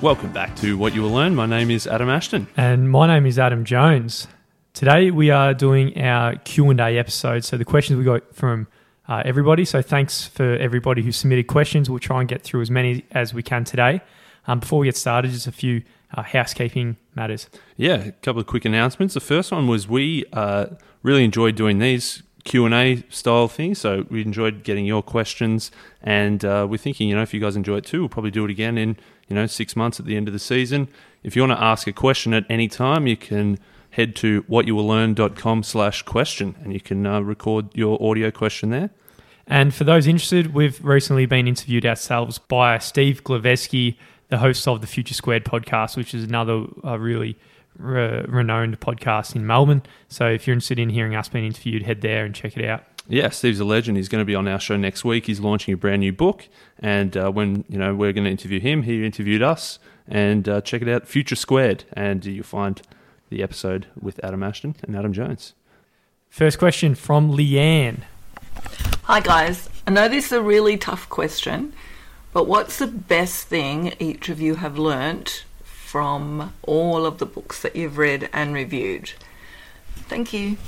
Welcome back to What You Will Learn. My name is Adam Ashton. And my name is Adam Jones. Today we are doing our Q&A episode. So the questions we got from uh, everybody. So thanks for everybody who submitted questions. We'll try and get through as many as we can today. Um, before we get started, just a few uh, housekeeping matters. Yeah, a couple of quick announcements. The first one was we uh, really enjoyed doing these Q&A style things. So we enjoyed getting your questions and uh, we're thinking, you know, if you guys enjoy it too, we'll probably do it again in, you know, six months at the end of the season. If you want to ask a question at any time, you can head to whatyouwilllearn.com slash question and you can uh, record your audio question there. And for those interested, we've recently been interviewed ourselves by Steve Glaveski, the host of the Future Squared podcast, which is another uh, really re- renowned podcast in Melbourne. So if you're interested in hearing us being interviewed, head there and check it out. Yeah, Steve's a legend. He's going to be on our show next week. He's launching a brand new book, and uh, when you know we're going to interview him, he interviewed us. And uh, check it out, Future Squared, and you'll find the episode with Adam Ashton and Adam Jones. First question from Leanne. Hi, guys. I know this is a really tough question, but what's the best thing each of you have learnt from all of the books that you've read and reviewed? Thank you.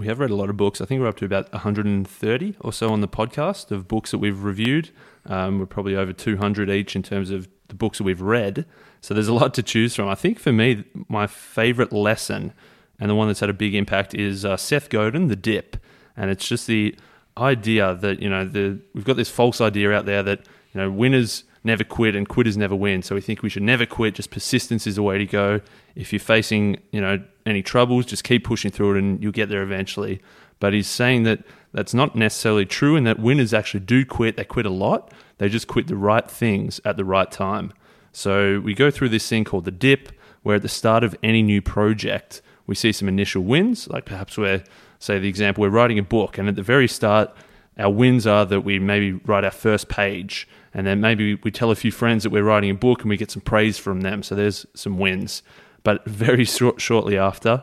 We have read a lot of books. I think we're up to about 130 or so on the podcast of books that we've reviewed. Um, we're probably over 200 each in terms of the books that we've read. So there's a lot to choose from. I think for me, my favorite lesson and the one that's had a big impact is uh, Seth Godin, The Dip. And it's just the idea that, you know, the, we've got this false idea out there that, you know, winners never quit and quitters never win. So we think we should never quit. Just persistence is the way to go. If you're facing, you know, any troubles, just keep pushing through it and you'll get there eventually. But he's saying that that's not necessarily true and that winners actually do quit. They quit a lot. They just quit the right things at the right time. So we go through this thing called the dip, where at the start of any new project, we see some initial wins, like perhaps we're, say, the example, we're writing a book, and at the very start, our wins are that we maybe write our first page, and then maybe we tell a few friends that we're writing a book and we get some praise from them. So there's some wins. But very short, shortly after,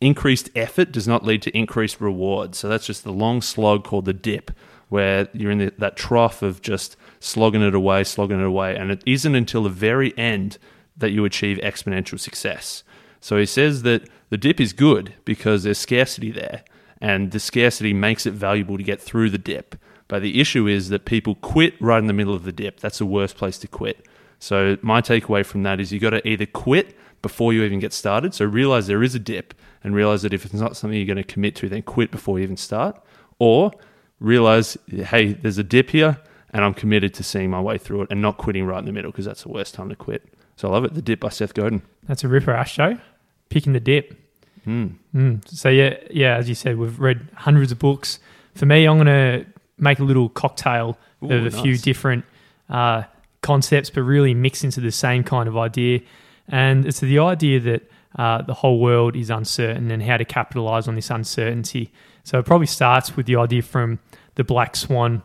increased effort does not lead to increased reward. So that's just the long slog called the dip, where you're in the, that trough of just slogging it away, slogging it away. And it isn't until the very end that you achieve exponential success. So he says that the dip is good because there's scarcity there, and the scarcity makes it valuable to get through the dip. But the issue is that people quit right in the middle of the dip. That's the worst place to quit. So my takeaway from that is you got to either quit before you even get started. So realize there is a dip and realize that if it's not something you're going to commit to, then quit before you even start. Or realize, hey, there's a dip here and I'm committed to seeing my way through it and not quitting right in the middle because that's the worst time to quit. So I love it. The Dip by Seth Godin. That's a ripper, Ashto. Picking the dip. Mm. Mm. So yeah, yeah. As you said, we've read hundreds of books. For me, I'm going to make a little cocktail Ooh, of a few different uh, concepts, but really mix into the same kind of idea. And it's the idea that uh, the whole world is uncertain and how to capitalize on this uncertainty. So it probably starts with the idea from the black swan.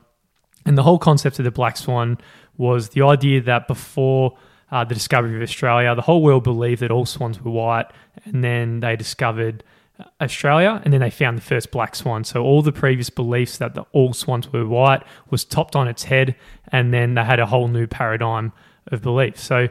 And the whole concept of the black swan was the idea that before uh, the discovery of Australia, the whole world believed that all swans were white, and then they discovered Australia, and then they found the first black swan. So all the previous beliefs that the all swans were white was topped on its head, and then they had a whole new paradigm of belief. So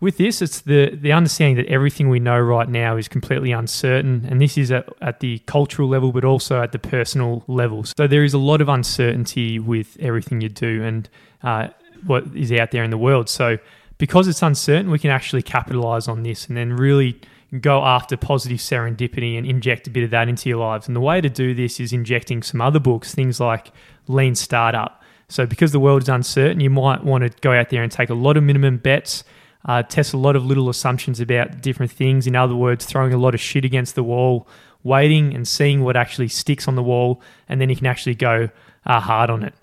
with this, it's the the understanding that everything we know right now is completely uncertain, and this is at, at the cultural level, but also at the personal level. So there is a lot of uncertainty with everything you do and uh, what is out there in the world. So because it's uncertain, we can actually capitalize on this and then really go after positive serendipity and inject a bit of that into your lives. And the way to do this is injecting some other books, things like Lean Startup. So because the world is uncertain, you might want to go out there and take a lot of minimum bets uh, test a lot of little assumptions about different things. In other words, throwing a lot of shit against the wall, waiting and seeing what actually sticks on the wall, and then you can actually go uh, hard on it.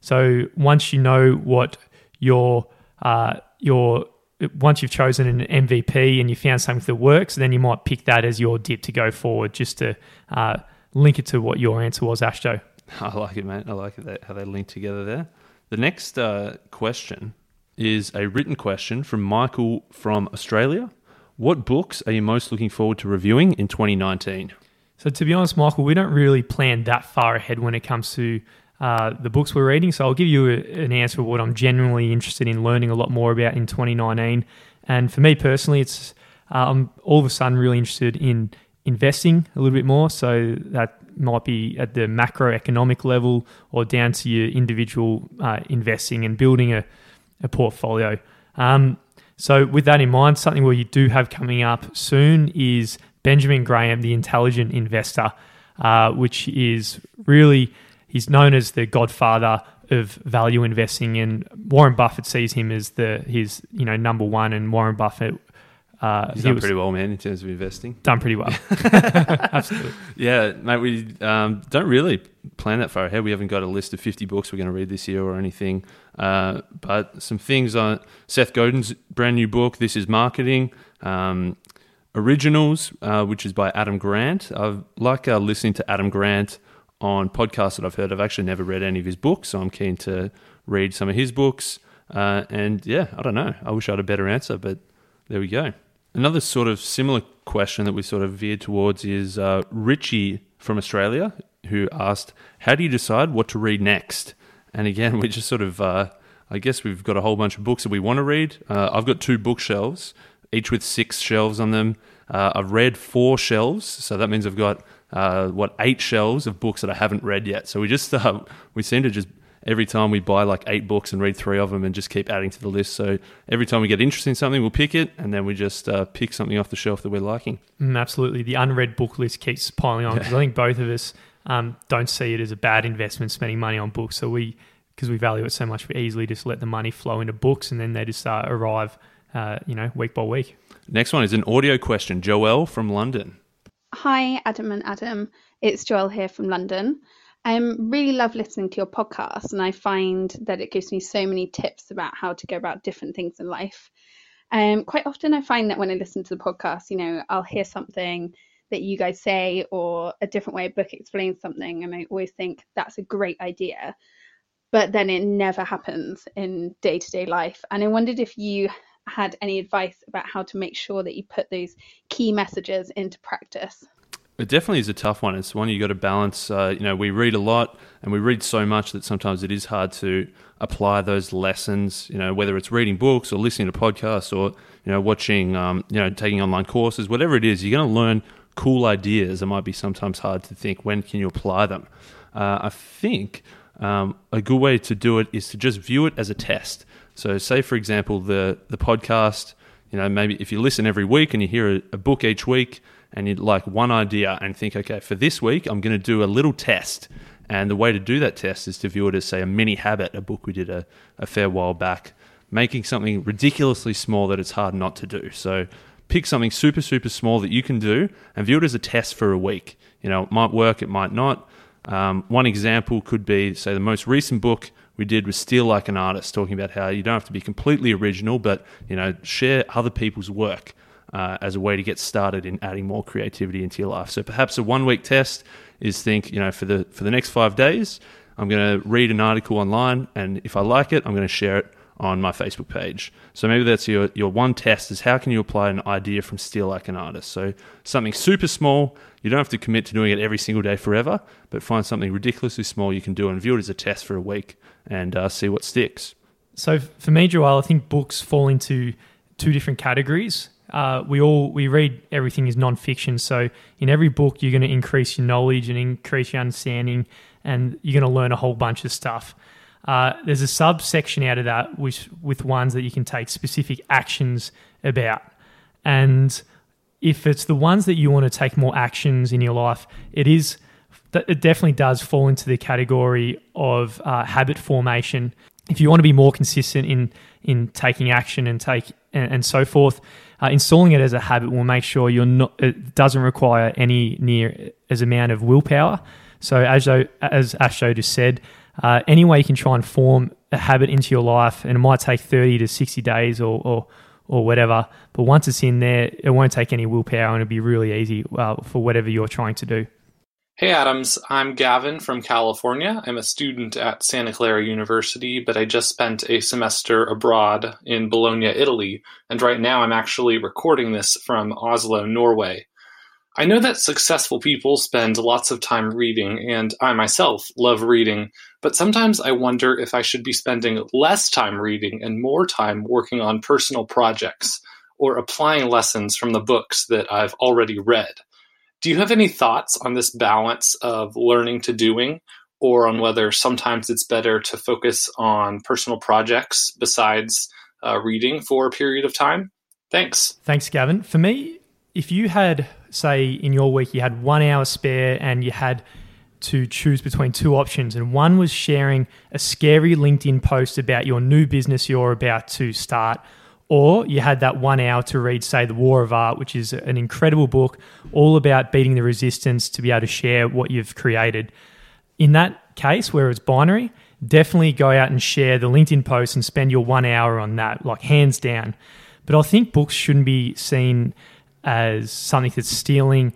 So once you know what your uh, your once you've chosen an MVP and you found something that works, then you might pick that as your dip to go forward, just to uh, link it to what your answer was, Ashto. I like it, mate. I like it that, how they link together there. The next uh, question is a written question from Michael from Australia. What books are you most looking forward to reviewing in 2019? So to be honest, Michael, we don't really plan that far ahead when it comes to uh, the books we're reading. So I'll give you a, an answer of what I'm genuinely interested in learning a lot more about in 2019. And for me personally, it's uh, I'm all of a sudden really interested in investing a little bit more. So that might be at the macroeconomic level or down to your individual uh, investing and building a, a portfolio. Um, so, with that in mind, something where you do have coming up soon is Benjamin Graham, the intelligent investor, uh, which is really, he's known as the godfather of value investing. And Warren Buffett sees him as the his you know number one, and Warren Buffett uh, He's he done pretty well, man, in terms of investing. Done pretty well. Absolutely. Yeah, mate, we um, don't really plan that far ahead. We haven't got a list of 50 books we're going to read this year or anything. Uh, but some things on Seth Godin's brand new book, This is Marketing. Um, Originals, uh, which is by Adam Grant. I like uh, listening to Adam Grant on podcasts that I've heard. I've actually never read any of his books, so I'm keen to read some of his books. Uh, and yeah, I don't know. I wish I had a better answer, but there we go. Another sort of similar question that we sort of veered towards is uh, Richie from Australia, who asked, How do you decide what to read next? And again, we just sort of, uh, I guess we've got a whole bunch of books that we want to read. Uh, I've got two bookshelves, each with six shelves on them. Uh, I've read four shelves, so that means I've got uh, what eight shelves of books that I haven't read yet. So we just uh, we seem to just every time we buy like eight books and read three of them and just keep adding to the list. So every time we get interested in something, we'll pick it and then we just uh, pick something off the shelf that we're liking. Mm, absolutely. The unread book list keeps piling on because I think both of us um, don't see it as a bad investment spending money on books. So we, because we value it so much, we easily just let the money flow into books and then they just uh, arrive, uh, you know, week by week. Next one is an audio question. Joel from London. Hi, Adam and Adam. It's Joelle here from London. I really love listening to your podcast, and I find that it gives me so many tips about how to go about different things in life. Um, quite often, I find that when I listen to the podcast, you know, I'll hear something that you guys say or a different way a book explains something, and I always think that's a great idea, but then it never happens in day to day life. And I wondered if you had any advice about how to make sure that you put those key messages into practice. It definitely is a tough one. It's one you got to balance. Uh, you know, we read a lot and we read so much that sometimes it is hard to apply those lessons. You know, whether it's reading books or listening to podcasts or you know watching, um, you know, taking online courses, whatever it is, you're going to learn cool ideas. It might be sometimes hard to think when can you apply them. Uh, I think um, a good way to do it is to just view it as a test. So, say for example, the the podcast. You know, maybe if you listen every week and you hear a, a book each week and you'd like one idea and think, okay, for this week, I'm going to do a little test. And the way to do that test is to view it as, say, a mini habit, a book we did a, a fair while back, making something ridiculously small that it's hard not to do. So pick something super, super small that you can do and view it as a test for a week. You know, it might work, it might not. Um, one example could be, say, the most recent book we did was Steal Like an Artist, talking about how you don't have to be completely original, but, you know, share other people's work uh, as a way to get started in adding more creativity into your life. So perhaps a one week test is think, you know, for the for the next five days, I'm going to read an article online, and if I like it, I'm going to share it on my Facebook page. So maybe that's your your one test is how can you apply an idea from Steal Like an Artist. So something super small. You don't have to commit to doing it every single day forever, but find something ridiculously small you can do and view it as a test for a week and uh, see what sticks. So for me, Joel, I think books fall into two different categories uh, we all we read everything is non-fiction so in every book you're going to increase your knowledge and increase your understanding and you're going to learn a whole bunch of stuff uh, there's a subsection out of that which with ones that you can take specific actions about and if it's the ones that you want to take more actions in your life it is it definitely does fall into the category of uh, habit formation if you want to be more consistent in in taking action and take and, and so forth uh, installing it as a habit will make sure you're not. It doesn't require any near as amount of willpower. So as as Ashto just said, uh, any way you can try and form a habit into your life, and it might take thirty to sixty days or, or or whatever. But once it's in there, it won't take any willpower, and it'll be really easy uh, for whatever you're trying to do. Hey Adams, I'm Gavin from California. I'm a student at Santa Clara University, but I just spent a semester abroad in Bologna, Italy, and right now I'm actually recording this from Oslo, Norway. I know that successful people spend lots of time reading, and I myself love reading, but sometimes I wonder if I should be spending less time reading and more time working on personal projects or applying lessons from the books that I've already read. Do you have any thoughts on this balance of learning to doing, or on whether sometimes it's better to focus on personal projects besides uh, reading for a period of time? Thanks. Thanks, Gavin. For me, if you had, say, in your week, you had one hour spare and you had to choose between two options, and one was sharing a scary LinkedIn post about your new business you're about to start, or you had that one hour to read, say, The War of Art, which is an incredible book all about beating the resistance to be able to share what you've created. In that case, where it's binary, definitely go out and share the LinkedIn post and spend your one hour on that, like hands down. But I think books shouldn't be seen as something that's stealing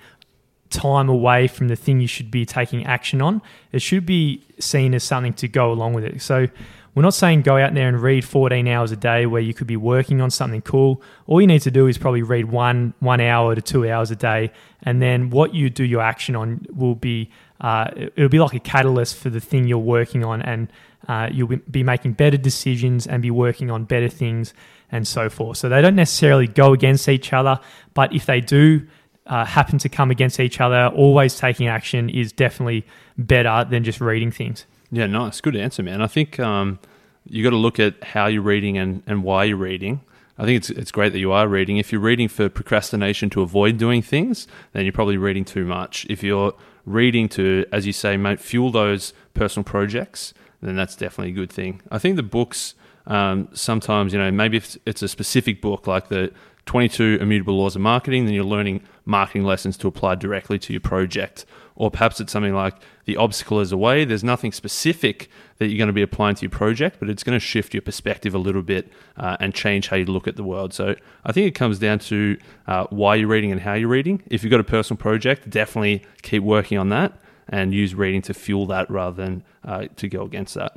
time away from the thing you should be taking action on. It should be seen as something to go along with it. So we're not saying go out there and read 14 hours a day where you could be working on something cool. All you need to do is probably read one one hour to two hours a day, and then what you do your action on will be uh, it'll be like a catalyst for the thing you're working on, and uh, you'll be making better decisions and be working on better things and so forth. So they don't necessarily go against each other, but if they do uh, happen to come against each other, always taking action is definitely better than just reading things. Yeah, nice. Good answer, man. I think um, you got to look at how you're reading and, and why you're reading. I think it's it's great that you are reading. If you're reading for procrastination to avoid doing things, then you're probably reading too much. If you're reading to, as you say, mate, fuel those personal projects, then that's definitely a good thing. I think the books um, sometimes, you know, maybe if it's a specific book like the 22 Immutable Laws of Marketing, then you're learning marketing lessons to apply directly to your project. Or perhaps it's something like The Obstacle is the Way. There's nothing specific that you're going to be applying to your project, but it's going to shift your perspective a little bit uh, and change how you look at the world. So I think it comes down to uh, why you're reading and how you're reading. If you've got a personal project, definitely keep working on that and use reading to fuel that rather than uh, to go against that.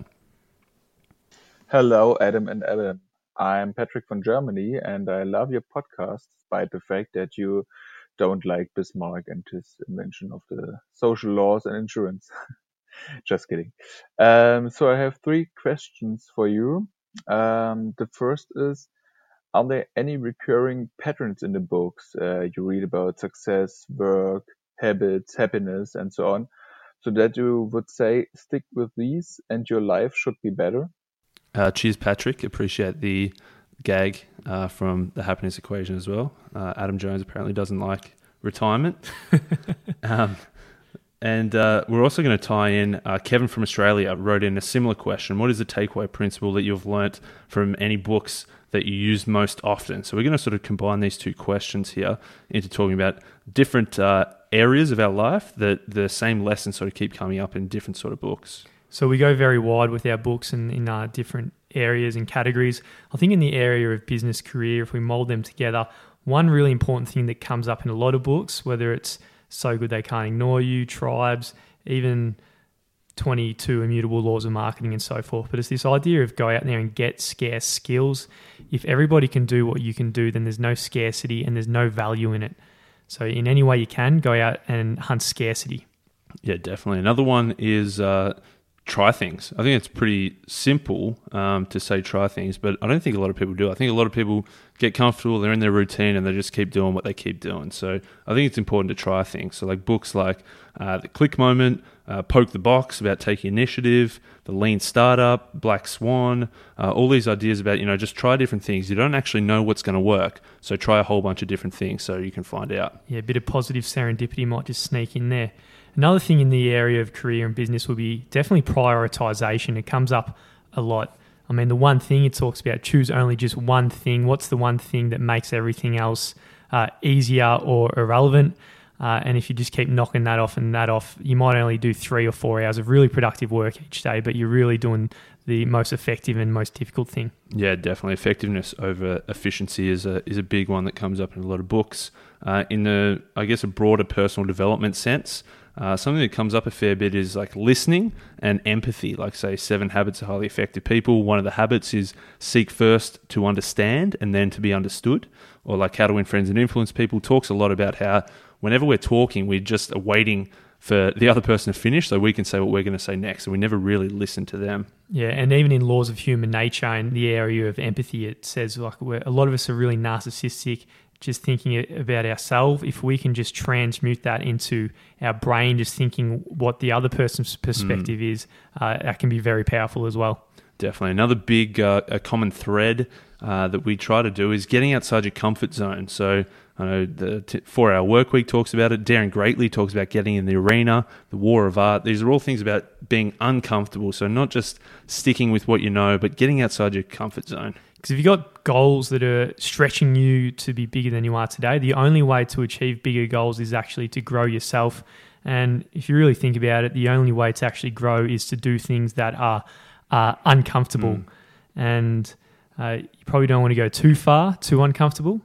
Hello, Adam and Ellen. I'm Patrick from Germany, and I love your podcast, despite the fact that you don't like Bismarck and his invention of the social laws and insurance. Just kidding. Um, so I have three questions for you. Um, the first is, are there any recurring patterns in the books uh, you read about success, work, habits, happiness, and so on, so that you would say stick with these and your life should be better? Uh, cheers, Patrick. Appreciate the gag uh, from the happiness equation as well. Uh, Adam Jones apparently doesn't like retirement. um, and uh, we're also going to tie in uh, Kevin from Australia wrote in a similar question. What is the takeaway principle that you've learnt from any books that you use most often? So we're going to sort of combine these two questions here into talking about different uh, areas of our life that the same lessons sort of keep coming up in different sort of books. So we go very wide with our books and in uh, different areas and categories. I think in the area of business career, if we mold them together, one really important thing that comes up in a lot of books, whether it's So Good They Can't Ignore You, Tribes, even 22 immutable laws of marketing and so forth. But it's this idea of go out there and get scarce skills. If everybody can do what you can do, then there's no scarcity and there's no value in it. So, in any way you can, go out and hunt scarcity. Yeah, definitely. Another one is uh, try things. I think it's pretty simple um, to say try things, but I don't think a lot of people do. I think a lot of people get comfortable, they're in their routine, and they just keep doing what they keep doing. So I think it's important to try things. So like books like uh, The Click Moment, uh, Poke the Box about taking initiative, The Lean Startup, Black Swan, uh, all these ideas about you know just try different things. You don't actually know what's going to work, so try a whole bunch of different things so you can find out. Yeah, a bit of positive serendipity might just sneak in there. Another thing in the area of career and business will be definitely prioritization. It comes up a lot. I mean, the one thing it talks about choose only just one thing. What's the one thing that makes everything else uh, easier or irrelevant? Uh, and if you just keep knocking that off and that off, you might only do three or four hours of really productive work each day, but you're really doing the most effective and most difficult thing. Yeah, definitely. Effectiveness over efficiency is a is a big one that comes up in a lot of books. Uh, in the, I guess, a broader personal development sense, uh, something that comes up a fair bit is like listening and empathy. Like, say, Seven Habits of Highly Effective People. One of the habits is seek first to understand and then to be understood. Or, like, How to Win Friends and Influence People talks a lot about how whenever we're talking, we're just waiting for the other person to finish so we can say what we're going to say next. And we never really listen to them. Yeah, and even in laws of human nature in the area of empathy, it says like a lot of us are really narcissistic, just thinking about ourselves. If we can just transmute that into our brain, just thinking what the other person's perspective mm. is, uh, that can be very powerful as well. Definitely. Another big uh, a common thread uh, that we try to do is getting outside your comfort zone. So I know the t- four hour work week talks about it. Daring Greatly talks about getting in the arena, the war of art. These are all things about being uncomfortable. So not just sticking with what you know, but getting outside your comfort zone. Because if you've got goals that are stretching you to be bigger than you are today, the only way to achieve bigger goals is actually to grow yourself. And if you really think about it, the only way to actually grow is to do things that are uh, uncomfortable. Mm. And uh, you probably don't want to go too far, too uncomfortable.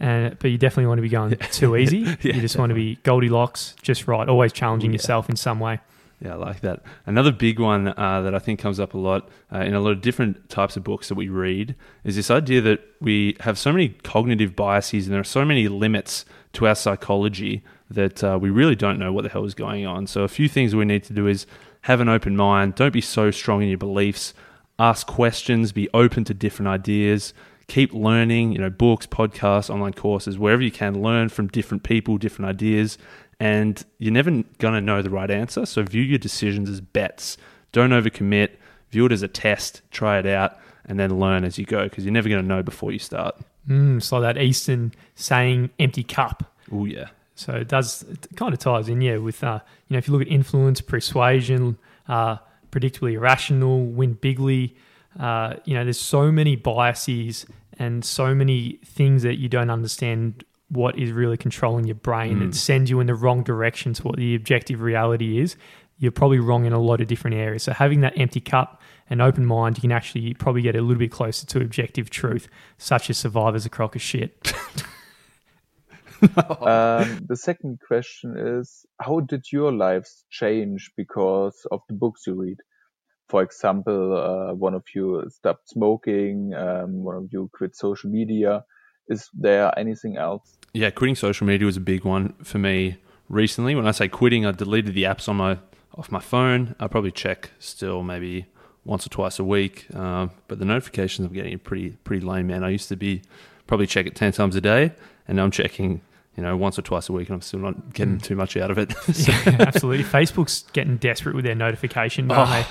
Uh, but you definitely want to be going too easy. yeah, you just definitely. want to be Goldilocks, just right, always challenging yeah. yourself in some way. Yeah, I like that. Another big one uh, that I think comes up a lot uh, in a lot of different types of books that we read is this idea that we have so many cognitive biases and there are so many limits to our psychology that uh, we really don't know what the hell is going on. So, a few things we need to do is have an open mind, don't be so strong in your beliefs, ask questions, be open to different ideas, keep learning, you know, books, podcasts, online courses, wherever you can, learn from different people, different ideas, and you're never going to know the right answer. So view your decisions as bets. Don't overcommit. View it as a test. Try it out, and then learn as you go because you're never going to know before you start. Mm, so that Eastern saying, "Empty cup." Oh yeah. So it does. It kind of ties in, yeah. With uh, you know, if you look at influence, persuasion, uh, predictably irrational, win bigly. Uh, you know, there's so many biases and so many things that you don't understand what is really controlling your brain mm. sends you in the wrong direction to what the objective reality is, you're probably wrong in a lot of different areas. So having that empty cup and open mind, you can actually probably get a little bit closer to objective truth, such as survivor's a crock of shit. um, the second question is how did your lives change because of the books you read for example uh, one of you stopped smoking um, one of you quit social media is there anything else? Yeah, quitting social media was a big one for me recently. When I say quitting, I deleted the apps on my off my phone. I probably check still maybe once or twice a week, um, but the notifications I'm getting are pretty pretty lame, man. I used to be probably check it ten times a day, and now I'm checking you know, once or twice a week, and I'm still not getting mm. too much out of it. yeah, absolutely. Facebook's getting desperate with their notification, oh, they?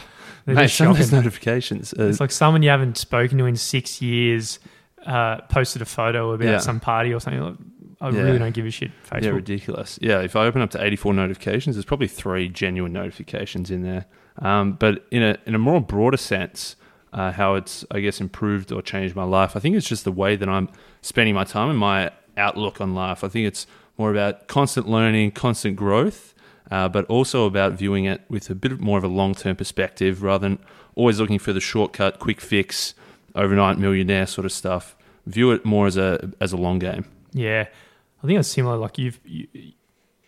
They're mate, some of those notifications. Uh, it's like someone you haven't spoken to in six years uh, posted a photo about yeah. some party or something. Like, I yeah. really don't give a shit. Facebook. Yeah, ridiculous. Yeah, if I open up to 84 notifications, there's probably three genuine notifications in there. Um, but in a in a more broader sense, uh, how it's I guess improved or changed my life. I think it's just the way that I'm spending my time and my outlook on life. I think it's more about constant learning, constant growth, uh, but also about viewing it with a bit more of a long term perspective rather than always looking for the shortcut, quick fix, overnight millionaire sort of stuff. View it more as a as a long game. Yeah, I think it's similar. Like you've you,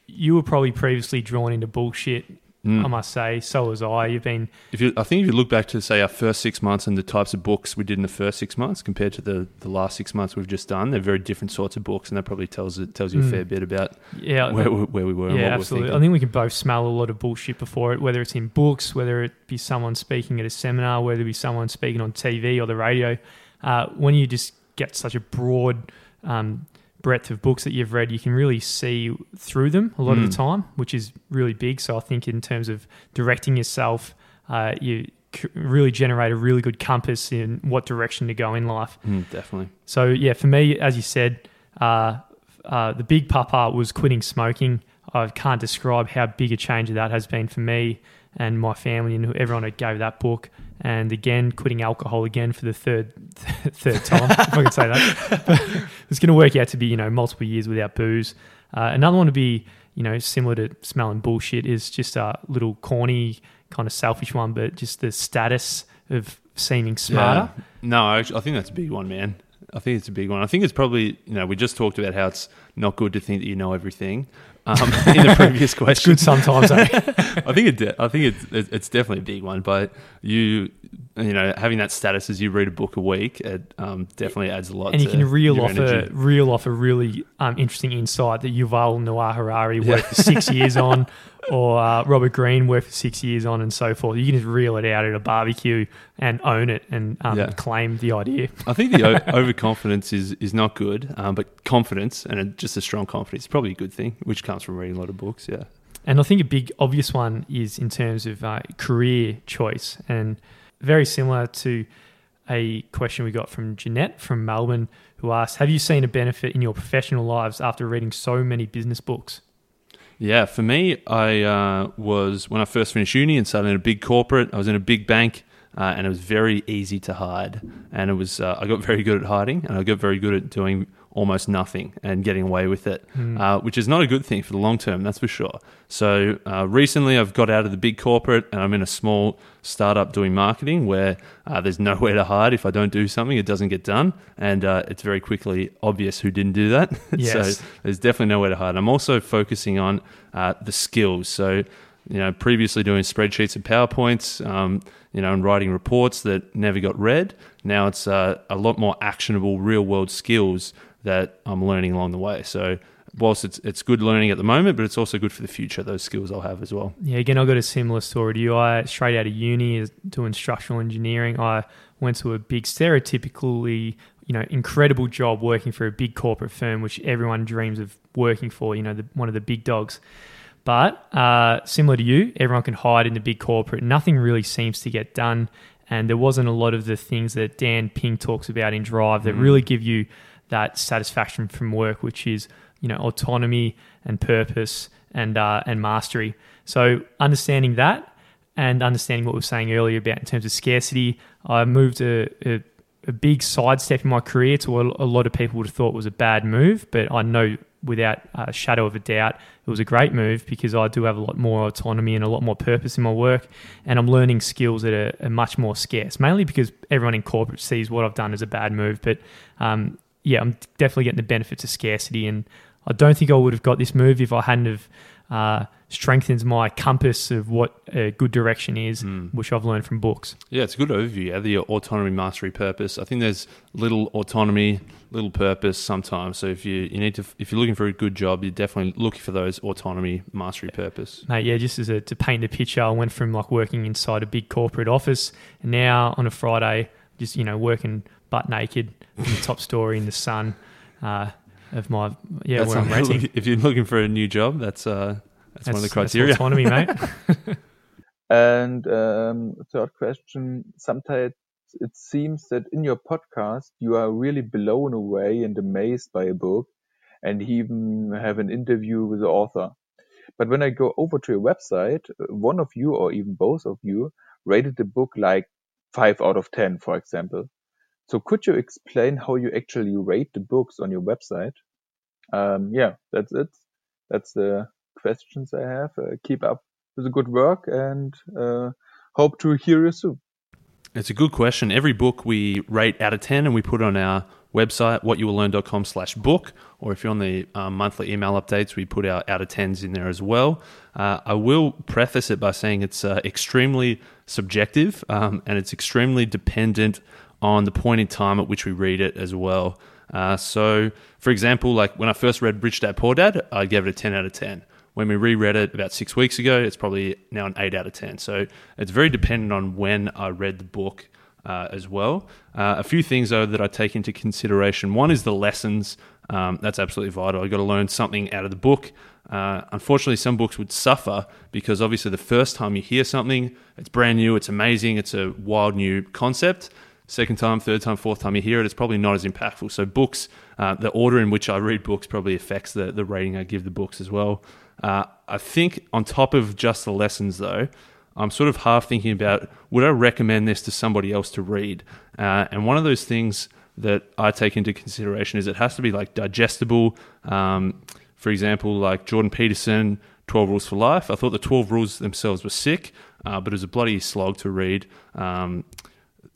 you were probably previously drawn into bullshit. Mm. I must say, so was I. You've been. If you, I think if you look back to say our first six months and the types of books we did in the first six months compared to the, the last six months we've just done, they're very different sorts of books, and that probably tells it tells you mm. a fair bit about yeah where, where we were. Yeah, absolutely. I think we can both smell a lot of bullshit before it, whether it's in books, whether it be someone speaking at a seminar, whether it be someone speaking on TV or the radio. Uh, when you just get such a broad um, breadth of books that you've read, you can really see through them a lot mm. of the hmm. time, which is really big. So I think in terms of directing yourself, uh, you really generate a really good compass in what direction to go in life. Mm, definitely. So yeah, for me, as you said, uh, uh, the big papa was quitting smoking. I can't describe how big a change that has been for me and my family and everyone who gave that book and again quitting alcohol again for the third third time if I can say that. it's going to work out to be you know multiple years without booze. Uh, another one to be you know similar to smelling bullshit is just a little corny kind of selfish one, but just the status of seeming smarter. Yeah. No, I, I think that's a big one, man. I think it's a big one. I think it's probably you know we just talked about how it's not good to think that you know everything. Um, in the previous question, good sometimes. Eh? I think it. I think it's it's definitely a big one. But you you know, having that status as you read a book a week, it um, definitely adds a lot. and you can reel off a reel off a really um, interesting insight that Yuval Noah Harari worked for six years on, or uh, Robert Greene worked for six years on, and so forth. You can just reel it out at a barbecue and own it and um, Yeah. claim the idea. I think the o- overconfidence is is not good, um, but confidence and a, just a strong confidence is probably a good thing, which comes from reading a lot of books. Yeah. And I think a big obvious one is in terms of uh, career choice, and very similar to a question we got from Jeanette from Melbourne, who asked, "Have you seen a benefit in your professional lives after reading so many business books?" Yeah, for me, I uh, was when I first finished uni and started in a big corporate. I was in a big bank, uh, and it was very easy to hide. And it was uh, I got very good at hiding, and I got very good at doing almost nothing and getting away with it, uh, which is not a good thing for the long term, that's for sure. So uh, recently, I've got out of the big corporate, and I'm in a small startup doing marketing where uh, there's nowhere to hide. If I don't do something, it doesn't get done, and uh, it's very quickly obvious who didn't do that. Yes. so there's definitely nowhere to hide. I'm also focusing on uh, the skills. So, you know, previously doing spreadsheets and PowerPoints, um, you know, and writing reports that never got read. Now it's uh, a lot more actionable, real world skills that I'm learning along the way. So, whilst it's it's good learning at the moment, but it's also good for the future. Those skills I'll have as well. Yeah, again, I got a similar story to you. I straight out of uni is doing structural engineering. I went to a big, stereotypically, you know, incredible job working for a big corporate firm, which everyone dreams of working for. You know, the, one of the big dogs. But uh, similar to you, everyone can hide in the big corporate. Nothing really seems to get done, and there wasn't a lot of the things that Dan Pink talks about in Drive that really give you that satisfaction from work, which is you know autonomy and purpose and uh, and mastery. So understanding that and understanding what we were saying earlier about in terms of scarcity, I moved a, a, a big sidestep in my career to what a lot of people would have thought was a bad move, but I know without a shadow of a doubt it was a great move because I do have a lot more autonomy and a lot more purpose in my work, and I'm learning skills that are, are much more scarce. Mainly because everyone in corporate sees what I've done as a bad move, but um, yeah, I'm definitely getting the benefits of scarcity, and I don't think I would have got this move if I hadn't have uh, strengthened my compass of what a good direction is, which I've learned from books. Yeah, it's a good overview. Yeah, the autonomy, mastery, purpose. I think there's little autonomy, little purpose sometimes. So if you you need to, if you're looking for a good job, you're definitely looking for those autonomy, mastery, purpose. Mate, yeah, just as a, to paint the picture, I went from like working inside a big corporate office, and now on a Friday, just you know working butt naked in the top story in the sun uh, of my yeah That's where I'm something- renting. If you're looking for a new job, that's uh, that's, one of the criteria. That's autonomy, mate. And um, third question, sometimes it seems that in your podcast you are really blown away and amazed by a book and even have an interview with the author. But when I go over to your website, uh, one of you or even both of you rated the book like five out of 10, for example. So could you explain how you actually rate the books on your website? Um, yeah, that's it. That's the questions I have. Uh, keep up with the good work and uh, hope to hear you soon. It's a good question. Every book we rate out of 10 and we put on our website, whatyouwilllearn.com slash book, or if you're on the um, monthly email updates, we put our out of 10s in there as well. Uh, I will preface it by saying it's uh, extremely subjective um, and it's extremely dependent on the point in time at which we read it as well. Uh, so, for example, like when I first read Rich Dad Poor Dad, I gave it a 10 out of 10. When we reread it about six weeks ago, it's probably now an 8 out of 10. So it's very dependent on when I read the book uh, as well. Uh, a few things, though, that I take into consideration. One is the lessons. Um, that's absolutely vital. I've got to learn something out of the book. Uh, unfortunately, some books would suffer because obviously the first time you hear something, it's brand new, it's amazing, it's a wild new concept second time, third time, fourth time you hear it, it's probably not as impactful. So books, uh, the order in which I read books probably affects the, the rating I give the books as well. Uh, I think on top of just the lessons though, I'm sort of half thinking about would I recommend this to somebody else to read? Uh, and one of those things that I take into consideration is it has to be like digestible. Um, for example, like Jordan Peterson, 12 Rules for Life. I thought the 12 rules themselves were sick, uh, but it was a bloody slog to read. Um,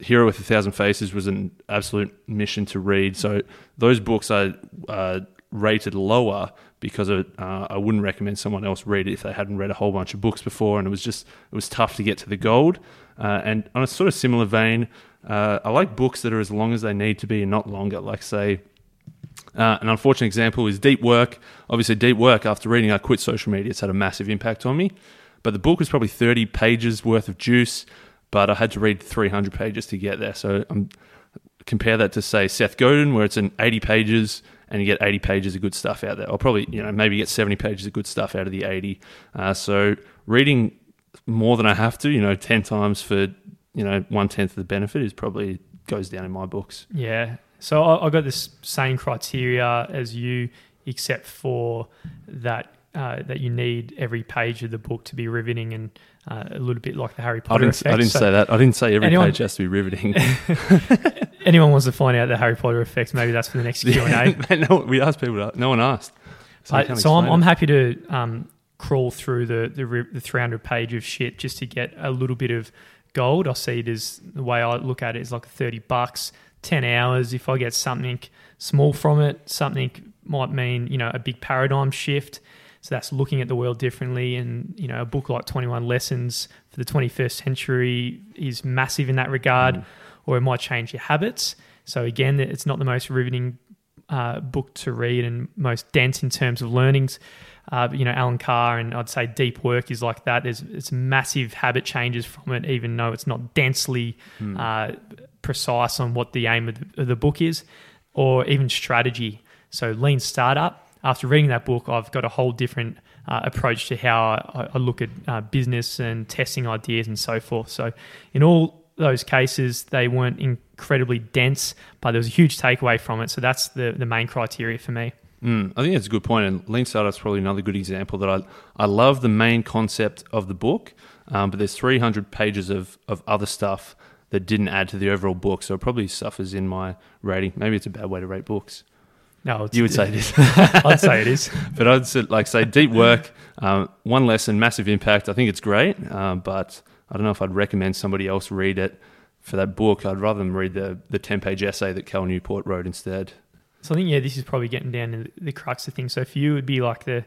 Hero with a Thousand Faces was an absolute mission to read. So those books I uh, rated lower because it, uh, I wouldn't recommend someone else read it if they hadn't read a whole bunch of books before, and it was just it was tough to get to the gold. Uh, and on a sort of similar vein, uh, I like books that are as long as they need to be and not longer. Like say, uh, an unfortunate example is Deep Work. Obviously, Deep Work. After reading, I quit social media. It's had a massive impact on me. But the book was probably thirty pages worth of juice, but I had to read three hundred pages to get there. So um, compare that to say Seth Godin, where it's an eighty pages and you get 80 pages of good stuff out there. Or probably, you know, maybe get 70 pages of good stuff out of the 80. Uh, so reading more than I have to, you know, 10 times for, you know, one tenth of the benefit is probably goes down in my books. Yeah. So I, I got this same criteria as you, except for that uh, that you need every page of the book to be riveting and uh, a little bit like the Harry I Potter didn't, effect. I didn't So say that. I didn't say every Anyone- page has to be riveting. anyone wants to find out the Harry Potter effect, maybe that's for the next Q and A. no, we asked people. To, no one asked. So, I, so I'm, I'm happy to um, crawl through the, the the 300 page of shit just to get a little bit of gold. I see it as the way I look at it is like 30 bucks, 10 hours. If I get something small from it, something might mean you know a big paradigm shift. So that's looking at the world differently, and you know a book like 21 Lessons for the 21st Century is massive in that regard, or it might change your habits. So again, it's not the most riveting uh, book to read and most dense in terms of learnings. Uh, but, you know, Allen Carr and I'd say Deep Work is like that. There's it's massive habit changes from it, even though it's not densely uh, precise on what the aim of the, of the book is, or even strategy. So Lean Startup. After reading that book, I've got a whole different uh, approach to how I, I look at uh, business and testing ideas and so forth. So, in all those cases, they weren't incredibly dense, but there was a huge takeaway from it. So that's the the main criteria for me. Mm, I think that's a good point, and Lean Startup's probably another good example that I I love the main concept of the book, um, but there's 300 pages of of other stuff that didn't add to the overall book, so it probably suffers in my rating. Maybe it's a bad way to rate books. No, it's, You would say it is, I'd say it is. but I'd say, like say deep work, um, one lesson, massive impact. I think it's great, um, but I don't know if I'd recommend somebody else read it for that book. I'd rather them read the the 10 page essay that Cal Newport wrote instead. So I think yeah, this is probably getting down to the crux of things. So for you, it would be like the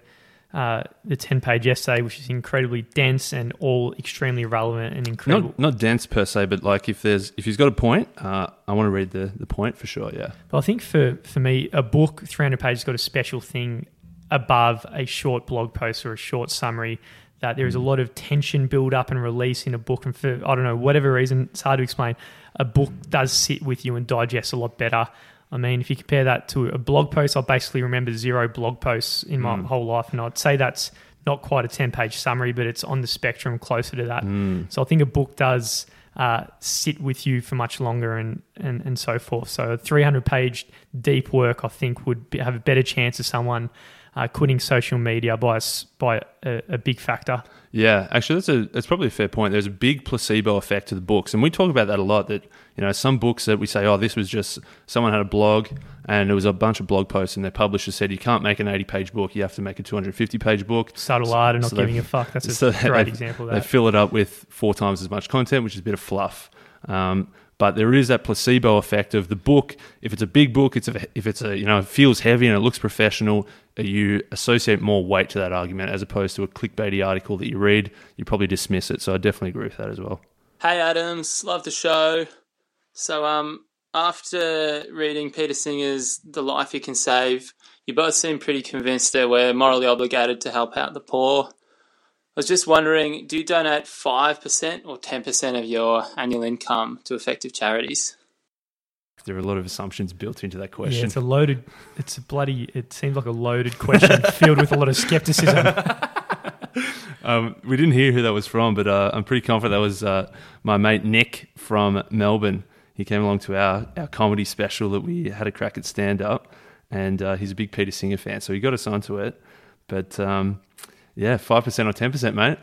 uh, the ten page essay, which is incredibly dense and all extremely relevant and incredible. Not not dense per se, but like if there's if he's got a point, uh, I want to read the the point for sure. Yeah. But I think for, for me, a book, 300 pages, got a special thing above a short blog post or a short summary that there is a lot of tension build up and release in a book. And for, I don't know, whatever reason, it's hard to explain. A book does sit with you and digest a lot better. I mean, if you compare that to a blog post, I basically remember zero blog posts in my whole life. And I'd say that's not quite a 10 page summary, but it's on the spectrum closer to that. So I think a book does uh, sit with you for much longer and, and, and so forth. So a 300 page deep work, I think, would be, have a better chance of someone uh, quitting social media by, a by a, a big factor. Yeah, actually, that's a that's probably a fair point. There's a big placebo effect to the books, and we talk about that a lot. That you know, some books that we say, oh, this was just someone had a blog, and it was a bunch of blog posts, and their publisher said you can't make an 80 page book, you have to make a 250 page book. Subtle art and not so giving a fuck. That's a so great they- example of They fill it up with four times as much content, which is a bit of fluff. Um, but there is that placebo effect of the book. If it's a big book, it's a, if it's a you know it feels heavy and it looks professional, you associate more weight to that argument as opposed to a clickbaity article that you read. You probably dismiss it. So I definitely agree with that as well. Hey Adams, love the show. So um after reading Peter Singer's The Life You Can Save, you both seem pretty convinced that we're morally obligated to help out the poor. I was just wondering, do you donate 5% or 10% of your annual income to effective charities? There are a lot of assumptions built into that Yeah, question. it's a loaded, it's a bloody, it seems like a loaded question filled with a lot of skepticism. Um, we didn't hear who that was from, but uh, I'm pretty confident that was uh, my mate Nick from Melbourne. He came along to our, our comedy special that we had a crack at stand up, and uh, he's a big Peter Singer fan, so he got us onto it. But um, yeah, five percent or ten percent, mate.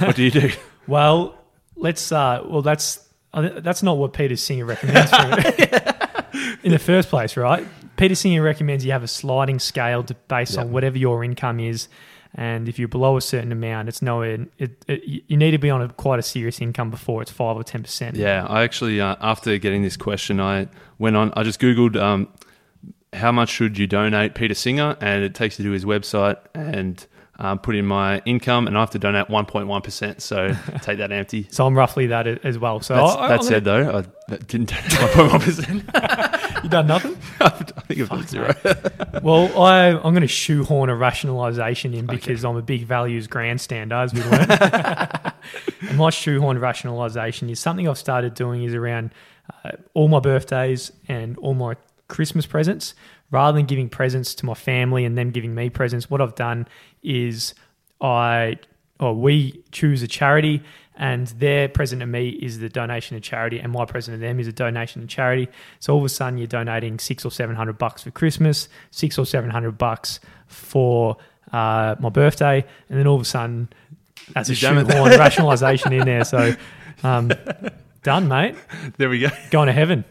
What do you do? Well, let's. Uh, well, that's uh, that's not what Peter Singer recommends for in the first place, right? Peter Singer recommends you have a sliding scale to, based on whatever your income is, and if you're below a certain amount, it's nowhere. It, it, you need to be on a quite a serious income before it's five or ten percent. Yeah, I actually uh, after getting this question, I went on. I just googled um, how much should you donate Peter Singer, and it takes you to his website and um, put in my income, and I have to donate 1.1%. So take that empty. So I'm roughly that as well. So That's, I, that said, though, I didn't donate 1.1%. gonna- you done nothing. I think I've done zero. Well, I, I'm going to shoehorn a rationalisation in because I'm a big values grandstander, as we learned. and my shoehorn rationalisation is something I've started doing is around uh, all my birthdays and all my Christmas presents. Rather than giving presents to my family and them giving me presents, what I've done is I or we choose a charity and their present to me is the donation to charity and my present to them is a donation to charity so all of a sudden you're donating six or seven hundred bucks for christmas six or seven hundred bucks for uh, my birthday and then all of a sudden that's a You've done it. shoehorn rationalization in there so um, done mate There we go. going to heaven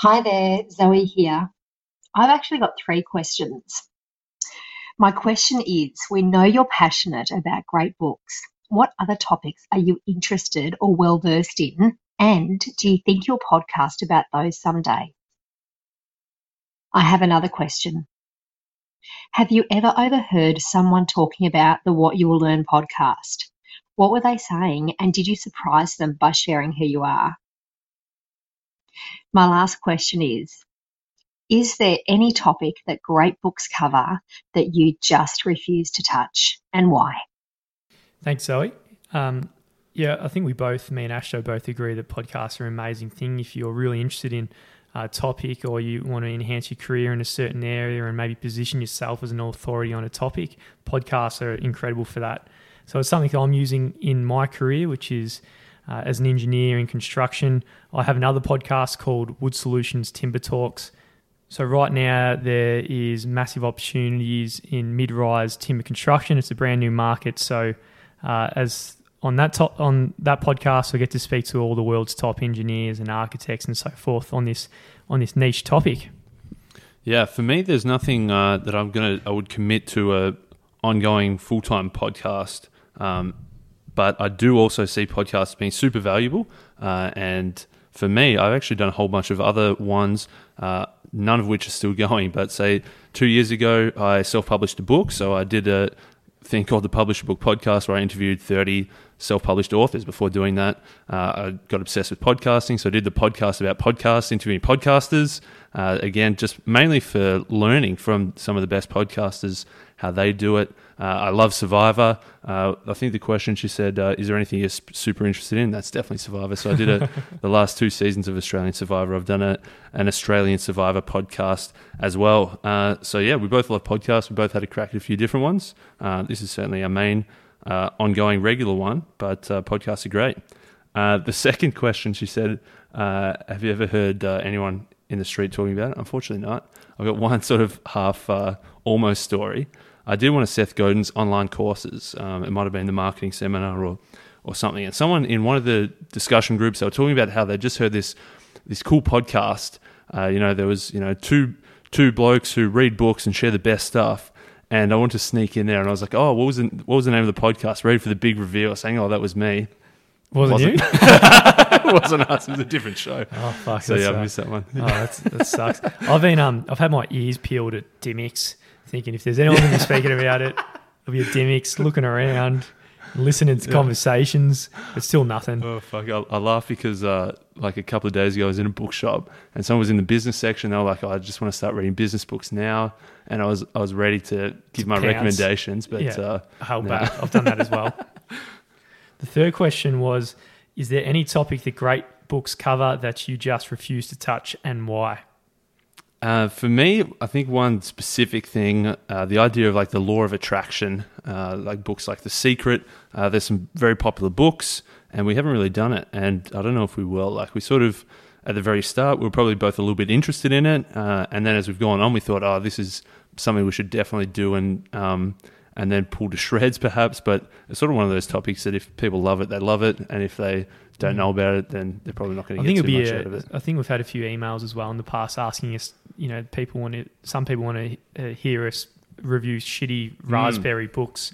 Hi there, Zoe here. I've actually got three questions. My question is We know you're passionate about great books. What other topics are you interested or well versed in? And do you think you'll podcast about those someday? I have another question. Have you ever overheard someone talking about the What You Will Learn podcast? What were they saying, and did you surprise them by sharing who you are? My last question is Is there any topic that great books cover that you just refuse to touch, and why? Thanks, Zoe. Um, yeah, I think we both, me and Ashto, both agree that podcasts are an amazing thing. If you're really interested in a topic or you want to enhance your career in a certain area and maybe position yourself as an authority on a topic, podcasts are incredible for that. So it's something I'm using in my career, which is uh, as an engineer in construction. I have another podcast called Wood Solutions Timber Talks. So right now there is massive opportunities in mid-rise timber construction. It's a brand new market. So uh, as on that top on that podcast, I get to speak to all the world's top engineers and architects and so forth on this on this niche topic. Yeah, for me, there's nothing uh, that I'm gonna I would commit to a ongoing full time podcast. Um, but I do also see podcasts being super valuable. Uh, and for me, I've actually done a whole bunch of other ones, uh, none of which are still going. But say two years ago, I self published a book. So I did a thing called the Publish a Book podcast where I interviewed 30 self published authors. Before doing that, uh, I got obsessed with podcasting. So I did the podcast about podcasts, interviewing podcasters. Uh, again, just mainly for learning from some of the best podcasters how they do it. Uh, I love Survivor. Uh, I think the question she said, uh, "Is there anything you're super interested in?" That's definitely Survivor. So I did a, the last two seasons of Australian Survivor. I've done a, an Australian Survivor podcast as well. Uh, so yeah, we both love podcasts. We both had a crack at a few different ones. Uh, this is certainly our main uh, ongoing regular one, but uh, podcasts are great. Uh, the second question she said, uh, "Have you ever heard uh, anyone in the street talking about it?" Unfortunately, not. I've got one sort of half uh, almost story. I did one of Seth Godin's online courses. Um, it might have been the marketing seminar or or something. And someone in one of the discussion groups, they were talking about how they just heard this this cool podcast. Uh, you know, there was you know two two blokes who read books and share the best stuff. And I wanted to sneak in there, and I was like, "Oh, what was the, what was the name of the podcast?" Ready for the big reveal, saying, "Oh, that was me." Wasn't, Wasn't. you? it wasn't us. It was a different show. Oh fuck! So yeah, I missed that one. Oh, that's, that sucks. I've been um, I've had my ears peeled at Dymocks, thinking if there's anyone going to be speaking about it, it'll be at Dymocks, looking around, listening to conversations, but still nothing. Oh fuck! I, I laugh because uh, like a couple of days ago, I was in a bookshop and someone was in the business section. They were like, oh, "I just want to start reading business books now," and I was I was ready to give my pounce. recommendations, but Yeah. uh, Held no. back. I've done that as well. the third question was: Is there any topic that great books cover that you just refuse to touch, and why? Uh, for me, I think one specific thing, uh, the idea of like the law of attraction, uh, like books like The Secret. Uh, there's some very popular books, and we haven't really done it. And I don't know if we will. Like we sort of at the very start, we were probably both a little bit interested in it, uh, and then as we've gone on, we thought, oh, this is something we should definitely do, and um, and then pull to shreds perhaps. But it's sort of one of those topics that if people love it, they love it, and if they don't know about it, then they're probably not going to get too be. much A, out of it. I think we've had a few emails as well in the past asking us. You know, people want to. Some people want to uh, hear us review shitty Mm. raspberry books,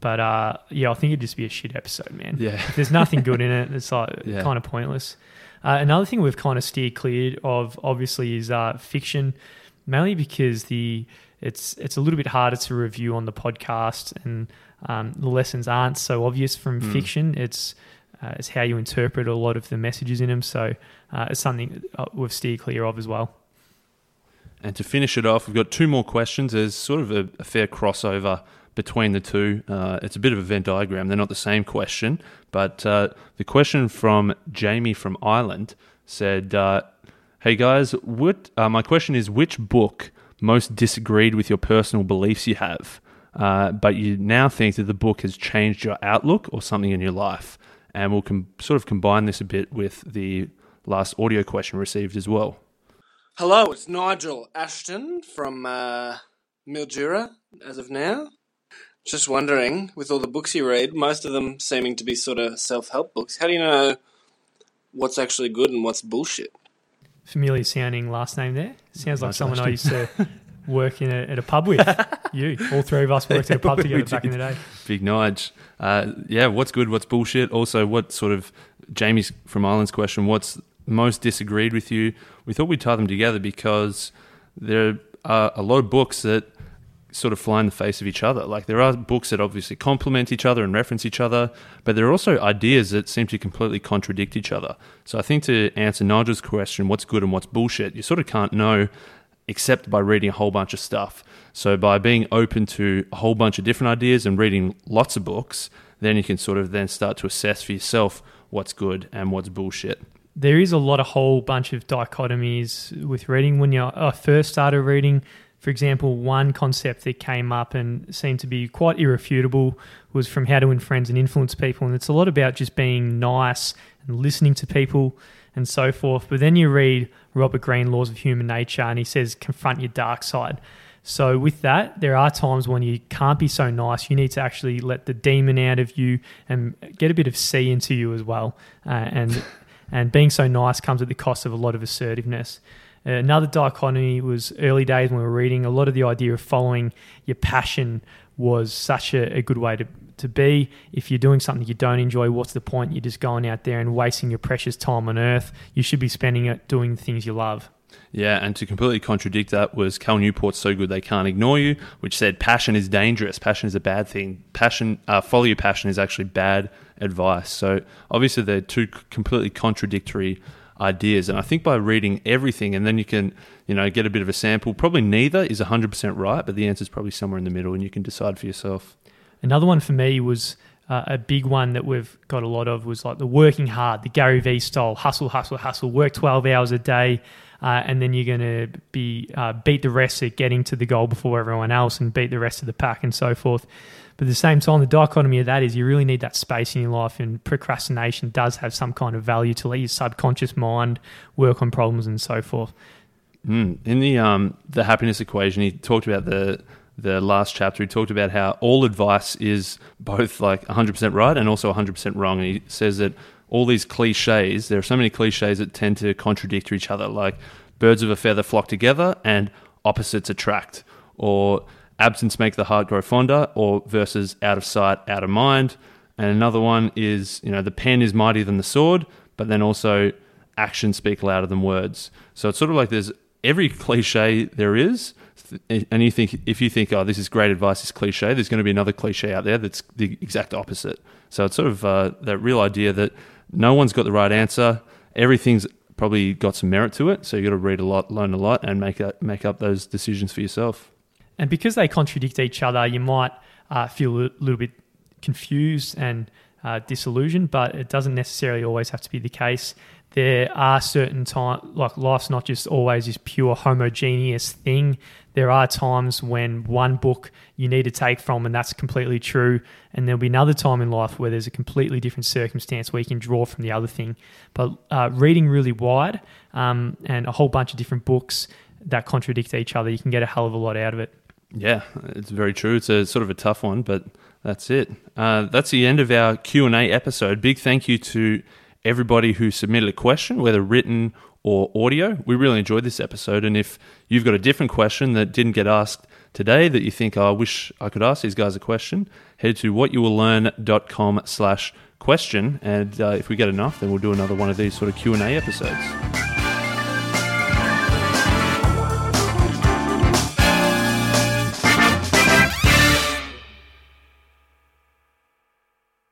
but uh, yeah, I think it'd just be a shit episode, man. Yeah. if there's nothing good in it, it's like Yeah. kind of pointless. Uh, another thing we've kind of steered clear of, obviously, is uh, fiction. mainly because the it's it's a little bit harder to review on the podcast, and um, the lessons aren't so obvious from Mm. fiction. It's uh, it's how you interpret a lot of the messages in them. So uh, it's something uh, we've steered clear of as well. And to finish it off, we've got two more questions. There's sort of a, a fair crossover between the two. Uh, it's a bit of a Venn diagram. They're not the same question, but uh, the question from Jamie from Ireland said, uh, "Hey guys, what? My question is, which book most disagreed with your personal beliefs you have, uh, but you now think that the book has changed your outlook or something in your life?" And we'll com- sort of combine this a bit with the last audio question received as well. Hello, it's Nigel Ashton from uh, Mildura as of now. Just wondering, with all the books you read, most of them seeming to be sort of self help books, how do you know what's actually good and what's bullshit? Familiar sounding last name there. Sounds like Nice someone I used to work in a, at a pub with. you, all three of us worked at a pub together back in the day. Big Nige. Uh, yeah, what's good, what's bullshit? Also, what sort of Jamie's from Ireland's question, what's most disagreed with you? We thought we'd tie them together because there are a lot of books that sort of fly in the face of each other. Like there are books that obviously complement each other and reference each other, but there are also ideas that seem to completely contradict each other. So I think to answer Nigel's question, what's good and what's bullshit, you sort of can't know except by reading a whole bunch of stuff. So by being open to a whole bunch of different ideas and reading lots of books, then you can sort of then start to assess for yourself what's good and what's bullshit. there is a lot of whole bunch of dichotomies with reading. When you I uh, first started reading, for example, one concept that came up and seemed to be quite irrefutable was from How to Win Friends and Influence People, and it's a lot about just being nice and listening to people and so forth. But then you read Robert Greene, Laws of Human Nature, and he says confront your dark side. So with that, there are times when you can't be so nice. You need to actually let the demon out of you and get a bit of C into you as well. Uh, and and being so nice comes at the cost of a lot of assertiveness. Another dichotomy was early days when we were reading. A lot of the idea of following your passion was such a, a good way to to be. If you're doing something you don't enjoy, what's the point? You're just going out there and wasting your precious time on earth. You should be spending it doing things you love. Yeah, and to completely contradict that was Cal Newport's "So Good They Can't Ignore You," which said passion is dangerous. Passion is a bad thing. Passion, uh, follow your passion is actually bad advice. So obviously they're two completely contradictory ideas. And I think by reading everything, and then you can, you know, get a bit of a sample. Probably neither is hundred percent right, but the answer is probably somewhere in the middle, and you can decide for yourself. Another one for me was uh, a big one that we've got a lot of was like the working hard, the Gary Vee style, hustle, hustle, hustle, work 12 hours a day, uh, and then you're going to be uh, beat the rest at getting to the goal before everyone else and beat the rest of the pack and so forth. But at the same time, the dichotomy of that is you really need that space in your life, and procrastination does have some kind of value to let your subconscious mind work on problems and so forth. Mm. In the um the happiness equation, he talked about the the last chapter. He talked about how all advice is both like 100% right and also 100% wrong. And he says that all these cliches, there are so many cliches that tend to contradict each other, like birds of a feather flock together and opposites attract, or absence make the heart grow fonder, or versus out of sight, out of mind. And another one is, you know, the pen is mightier than the sword, but then also actions speak louder than words. So it's sort of like there's every cliche there is, and you think if you think, oh, this is great advice, this cliche, there's going to be another cliche out there that's the exact opposite. So it's sort of uh, that real idea that no one's got the right answer. Everything's probably got some merit to it. So you got to read a lot, learn a lot, and make up, make up those decisions for yourself. And because they contradict each other, you might uh, feel a little bit confused and uh, disillusioned, but it doesn't necessarily always have to be the case. There are certain times, like life's not just always this pure homogeneous thing. There are times when one book you need to take from, and that's completely true. And there'll be another time in life where there's a completely different circumstance where you can draw from the other thing. But uh, reading really wide um, and a whole bunch of different books that contradict each other, you can get a hell of a lot out of it. Yeah, it's very true. It's a sort of a tough one, but that's it. Uh, that's the end of our Q and A episode. Big thank you to everybody who submitted a question, whether written or audio. We really enjoyed this episode, and if you've got a different question that didn't get asked today that you think oh, I wish I could ask these guys a question, head to whatyouwilllearn.com slash question, and uh, if we get enough, then we'll do another one of these sort of Q and A episodes.